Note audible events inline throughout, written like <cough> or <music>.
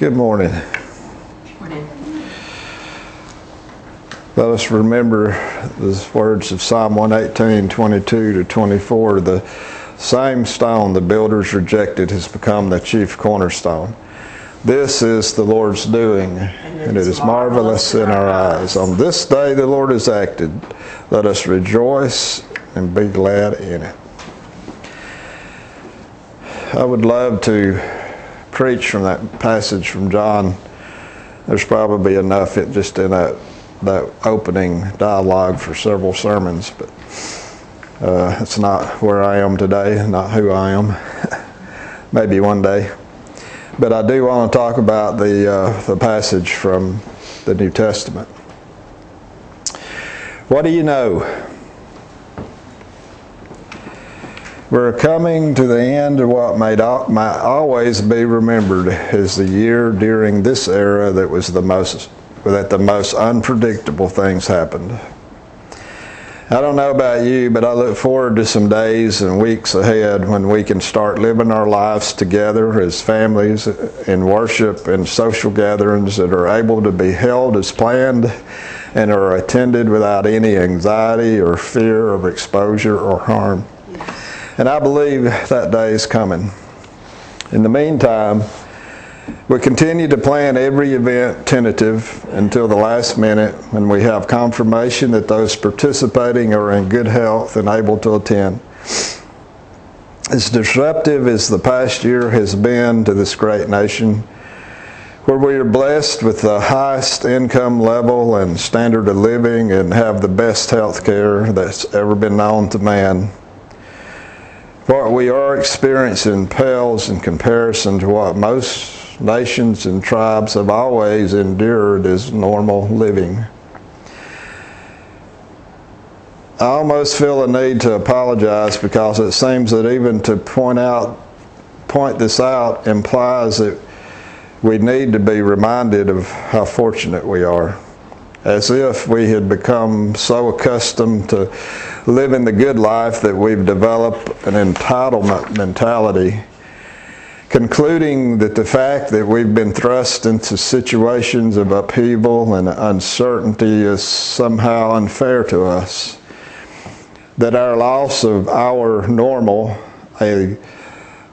Good morning. Morning. Let us remember the words of Psalm 118, 22 to 24. The same stone the builders rejected has become the chief cornerstone. This is the Lord's doing, and it is marvelous in our eyes. On this day the Lord has acted. Let us rejoice and be glad in it. I would love to preach from that passage from John. There's probably enough it just in that that opening dialogue for several sermons, but uh, it's not where I am today, not who I am. <laughs> Maybe one day. But I do want to talk about the, uh, the passage from the New Testament. What do you know? We're coming to the end of what might, might always be remembered as the year during this era that was the most that the most unpredictable things happened. I don't know about you, but I look forward to some days and weeks ahead when we can start living our lives together as families in worship and social gatherings that are able to be held as planned and are attended without any anxiety or fear of exposure or harm. And I believe that day is coming. In the meantime, we continue to plan every event tentative until the last minute when we have confirmation that those participating are in good health and able to attend. As disruptive as the past year has been to this great nation, where we are blessed with the highest income level and standard of living and have the best health care that's ever been known to man. What we are experiencing pales in comparison to what most nations and tribes have always endured as normal living. I almost feel a need to apologize because it seems that even to point out point this out implies that we need to be reminded of how fortunate we are. As if we had become so accustomed to living the good life that we've developed an entitlement mentality concluding that the fact that we've been thrust into situations of upheaval and uncertainty is somehow unfair to us. That our loss of our normal, a,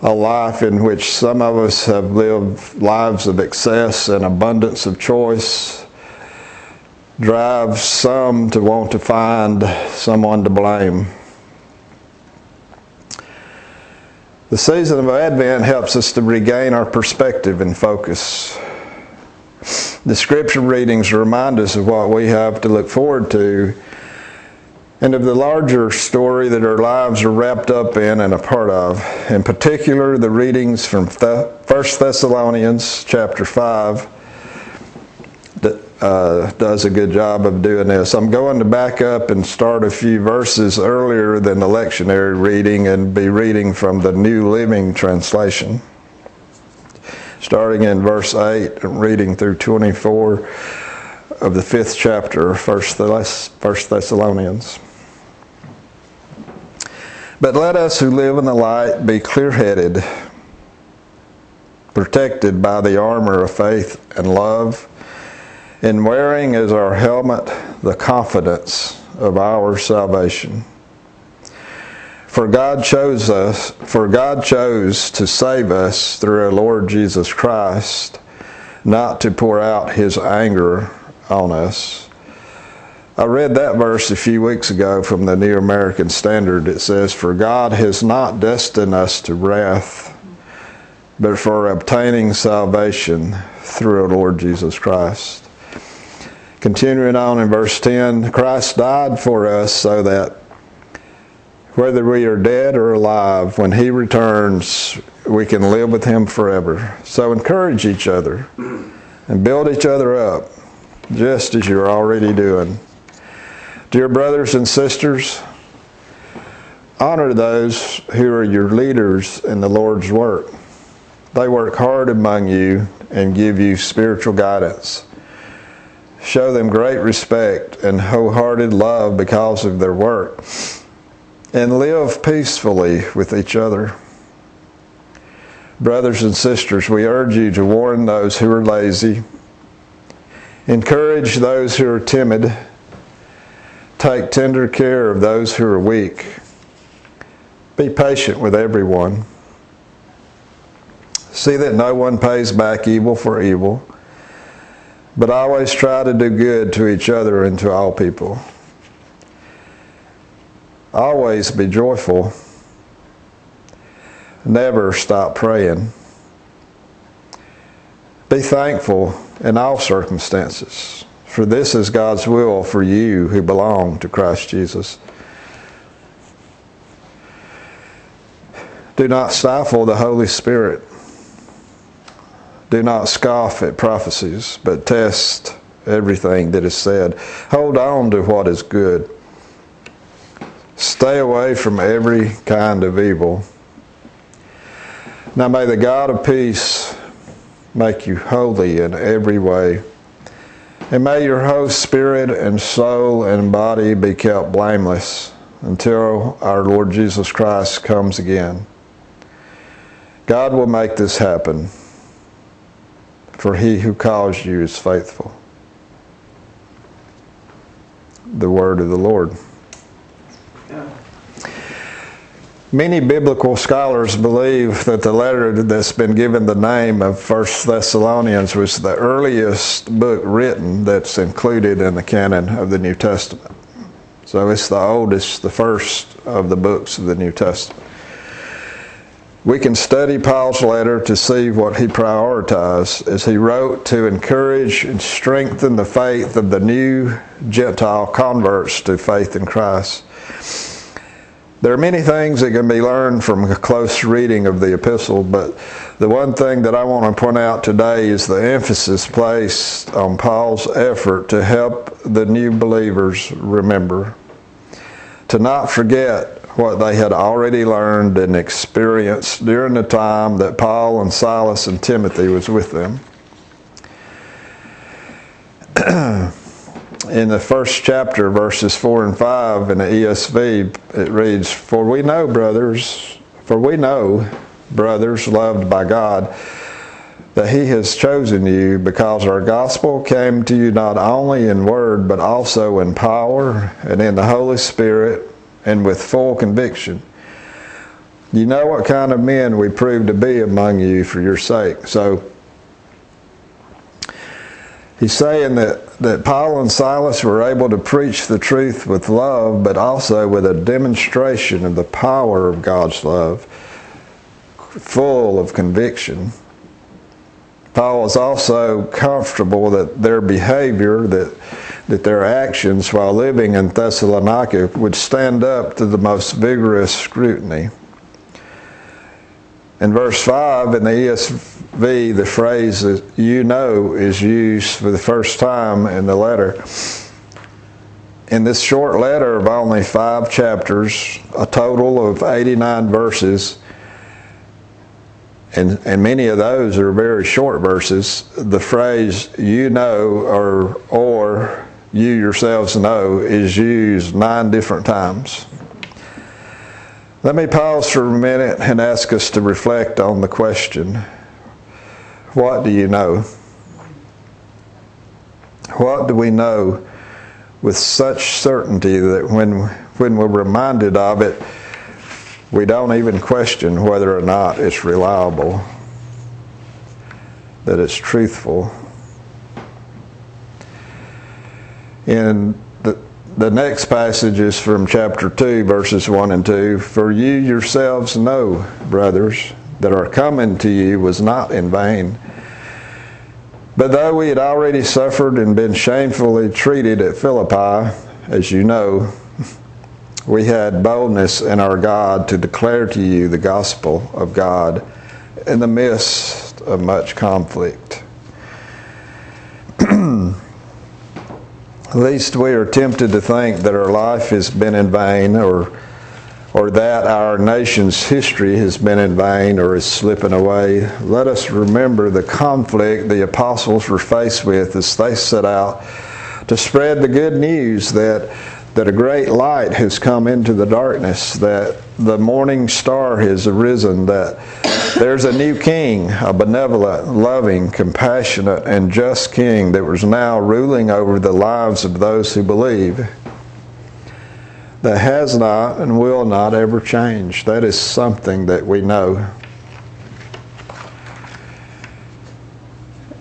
a life in which some of us have lived lives of excess and abundance of choice, drives some to want to find someone to blame. The season of Advent helps us to regain our perspective and focus. The scripture readings remind us of what we have to look forward to and of the larger story that our lives are wrapped up in and a part of. In particular, the readings from 1 Thessalonians chapter 5 uh, does a good job of doing this. I'm going to back up and start a few verses earlier than the lectionary reading and be reading from the New Living Translation. Starting in verse 8 and reading through 24 of the fifth chapter, First Thessalonians. But let us who live in the light be clear headed, protected by the armor of faith and love in wearing as our helmet the confidence of our salvation. For God chose us, for God chose to save us through our Lord Jesus Christ, not to pour out his anger on us. I read that verse a few weeks ago from the New American Standard. It says, For God has not destined us to wrath, but for obtaining salvation through our Lord Jesus Christ. Continuing on in verse 10, Christ died for us so that whether we are dead or alive, when He returns, we can live with Him forever. So encourage each other and build each other up, just as you're already doing. Dear brothers and sisters, honor those who are your leaders in the Lord's work. They work hard among you and give you spiritual guidance. Show them great respect and wholehearted love because of their work. And live peacefully with each other. Brothers and sisters, we urge you to warn those who are lazy, encourage those who are timid, take tender care of those who are weak, be patient with everyone. See that no one pays back evil for evil, but I always try to do good to each other and to all people. Always be joyful. Never stop praying. Be thankful in all circumstances, for this is God's will for you who belong to Christ Jesus. Do not stifle the Holy Spirit. Do not scoff at prophecies, but test everything that is said. Hold on to what is good. Stay away from every kind of evil. Now may the God of peace make you holy in every way. And may your whole spirit and soul and body be kept blameless until our Lord Jesus Christ comes again. God will make this happen, for he who calls you is faithful. The word of the Lord. Many biblical scholars believe that the letter that's been given the name of First Thessalonians was the earliest book written that's included in the canon of the New Testament. So it's the oldest, the first of the books of the New Testament. We can study Paul's letter to see what he prioritized as he wrote to encourage and strengthen the faith of the new Gentile converts to faith in Christ. There are many things that can be learned from a close reading of the epistle, but the one thing that I want to point out today is the emphasis placed on Paul's effort to help the new believers remember, to not forget what they had already learned and experienced during the time that Paul and Silas and Timothy was with them. <clears throat> in the first chapter, verses 4 and 5 in the ESV, it reads, For we know, brothers, for we know, brothers loved by God, that He has chosen you because our gospel came to you not only in word, but also in power and in the Holy Spirit and with full conviction. You know what kind of men we proved to be among you for your sake. So, he's saying that that Paul and Silas were able to preach the truth with love, but also with a demonstration of the power of God's love, full of conviction. Paul was also comfortable that their behavior, that, that their actions while living in Thessalonica would stand up to the most vigorous scrutiny. In verse 5 in the ESV, the phrase you know is used for the first time in the letter. In this short letter of only five chapters, a total of 89 verses, and, and many of those are very short verses, the phrase you know or, or you yourselves know is used nine different times. Let me pause for a minute and ask us to reflect on the question What do you know? What do we know with such certainty that when, when we're reminded of it, we don't even question whether or not it's reliable, that it's truthful? In the the next passage is from chapter 2, verses 1 and 2. For you yourselves know, brothers, that our coming to you was not in vain. But though we had already suffered and been shamefully treated at Philippi, as you know, we had boldness in our God to declare to you the gospel of God in the midst of much conflict. <clears throat> least we are tempted to think that our life has been in vain or or that our nation's history has been in vain or is slipping away. Let us remember the conflict the apostles were faced with as they set out to spread the good news that that a great light has come into the darkness, that the morning star has arisen, that there's a new king, a benevolent, loving, compassionate, and just king that was now ruling over the lives of those who believe. That has not and will not ever change. That is something that we know.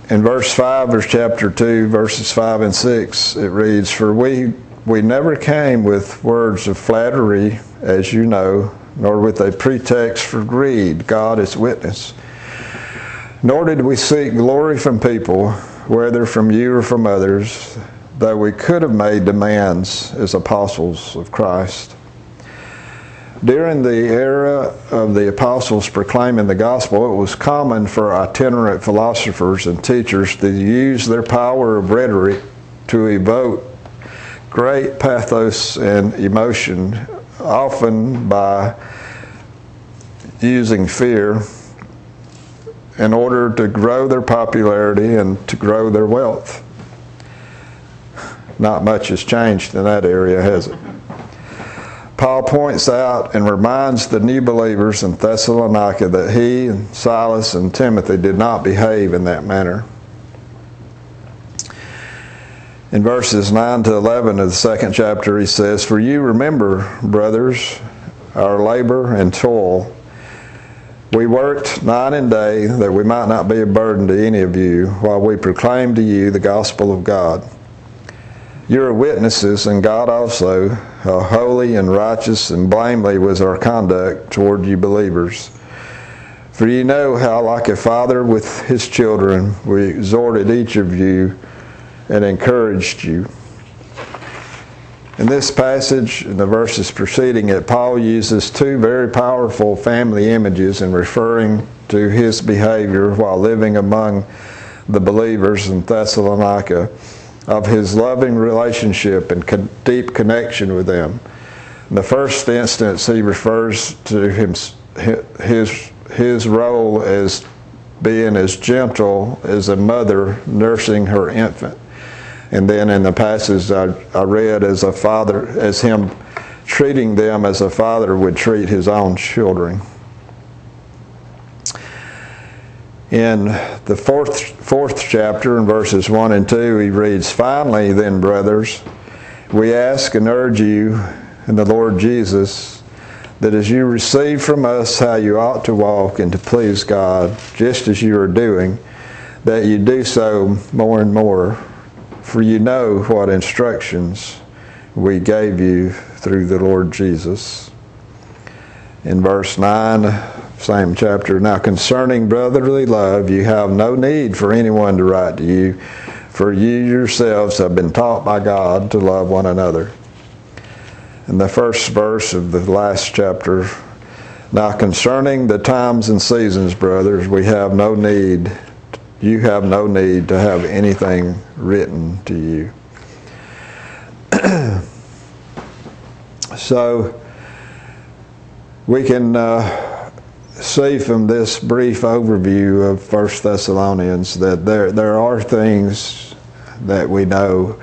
In verse 5 of chapter 2, verses 5 and 6, it reads, For we we never came with words of flattery, as you know, nor with a pretext for greed, God is witness. Nor did we seek glory from people, whether from you or from others, though we could have made demands as apostles of Christ. During the era of the apostles proclaiming the gospel, it was common for itinerant philosophers and teachers to use their power of rhetoric to evoke great pathos and emotion, often by using fear in order to grow their popularity and to grow their wealth. Not much has changed in that area, has it? Paul points out and reminds the new believers in Thessalonica that he and Silas and Timothy did not behave in that manner in verses 9 to 11 of the second chapter, he says, For you remember, brothers, our labor and toil. We worked night and day that we might not be a burden to any of you while we proclaim to you the gospel of God. You are witnesses, and God also, how holy and righteous and blameless was our conduct toward you believers. For you know how, like a father with his children, we exhorted each of you and encouraged you. In this passage, in the verses preceding it, Paul uses two very powerful family images in referring to his behavior while living among the believers in Thessalonica of his loving relationship and deep connection with them. In the first instance, he refers to him, his, his role as being as gentle as a mother nursing her infant. And then in the passage I, I read as a father, as him treating them as a father would treat his own children. In the fourth, fourth chapter, in verses 1 and 2, he reads, Finally, then, brothers, we ask and urge you in the Lord Jesus that as you receive from us how you ought to walk and to please God, just as you are doing, that you do so more and more for you know what instructions we gave you through the Lord Jesus. In verse 9, same chapter, now concerning brotherly love, you have no need for anyone to write to you, for you yourselves have been taught by God to love one another. In the first verse of the last chapter, now concerning the times and seasons, brothers, we have no need you have no need to have anything written to you. <clears throat> so we can uh, see from this brief overview of First Thessalonians that there there are things that we know.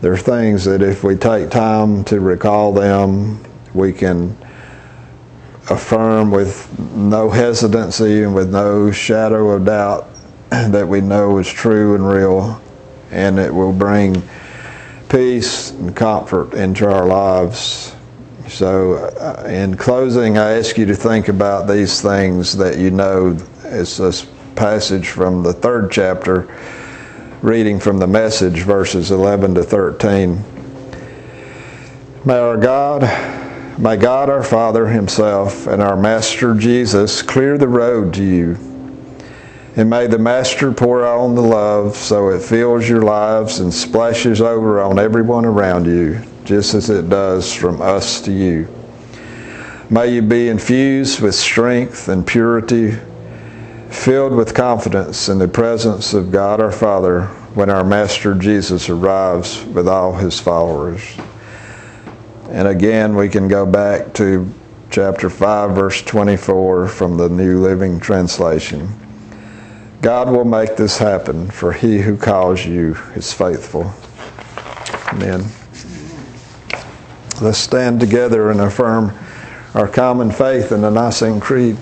There are things that if we take time to recall them, we can affirm with no hesitancy and with no shadow of doubt <clears throat> that we know is true and real, and it will bring peace and comfort into our lives. So, uh, in closing, I ask you to think about these things that you know. It's this passage from the third chapter, reading from the message, verses 11 to 13. May our God, may God our Father Himself and our Master Jesus clear the road to you and may the Master pour on the love so it fills your lives and splashes over on everyone around you, just as it does from us to you. May you be infused with strength and purity, filled with confidence in the presence of God our Father when our Master Jesus arrives with all his followers. And again, we can go back to chapter 5, verse 24 from the New Living Translation. God will make this happen, for he who calls you is faithful. Amen. Let's stand together and affirm our common faith in the Nicene Creed.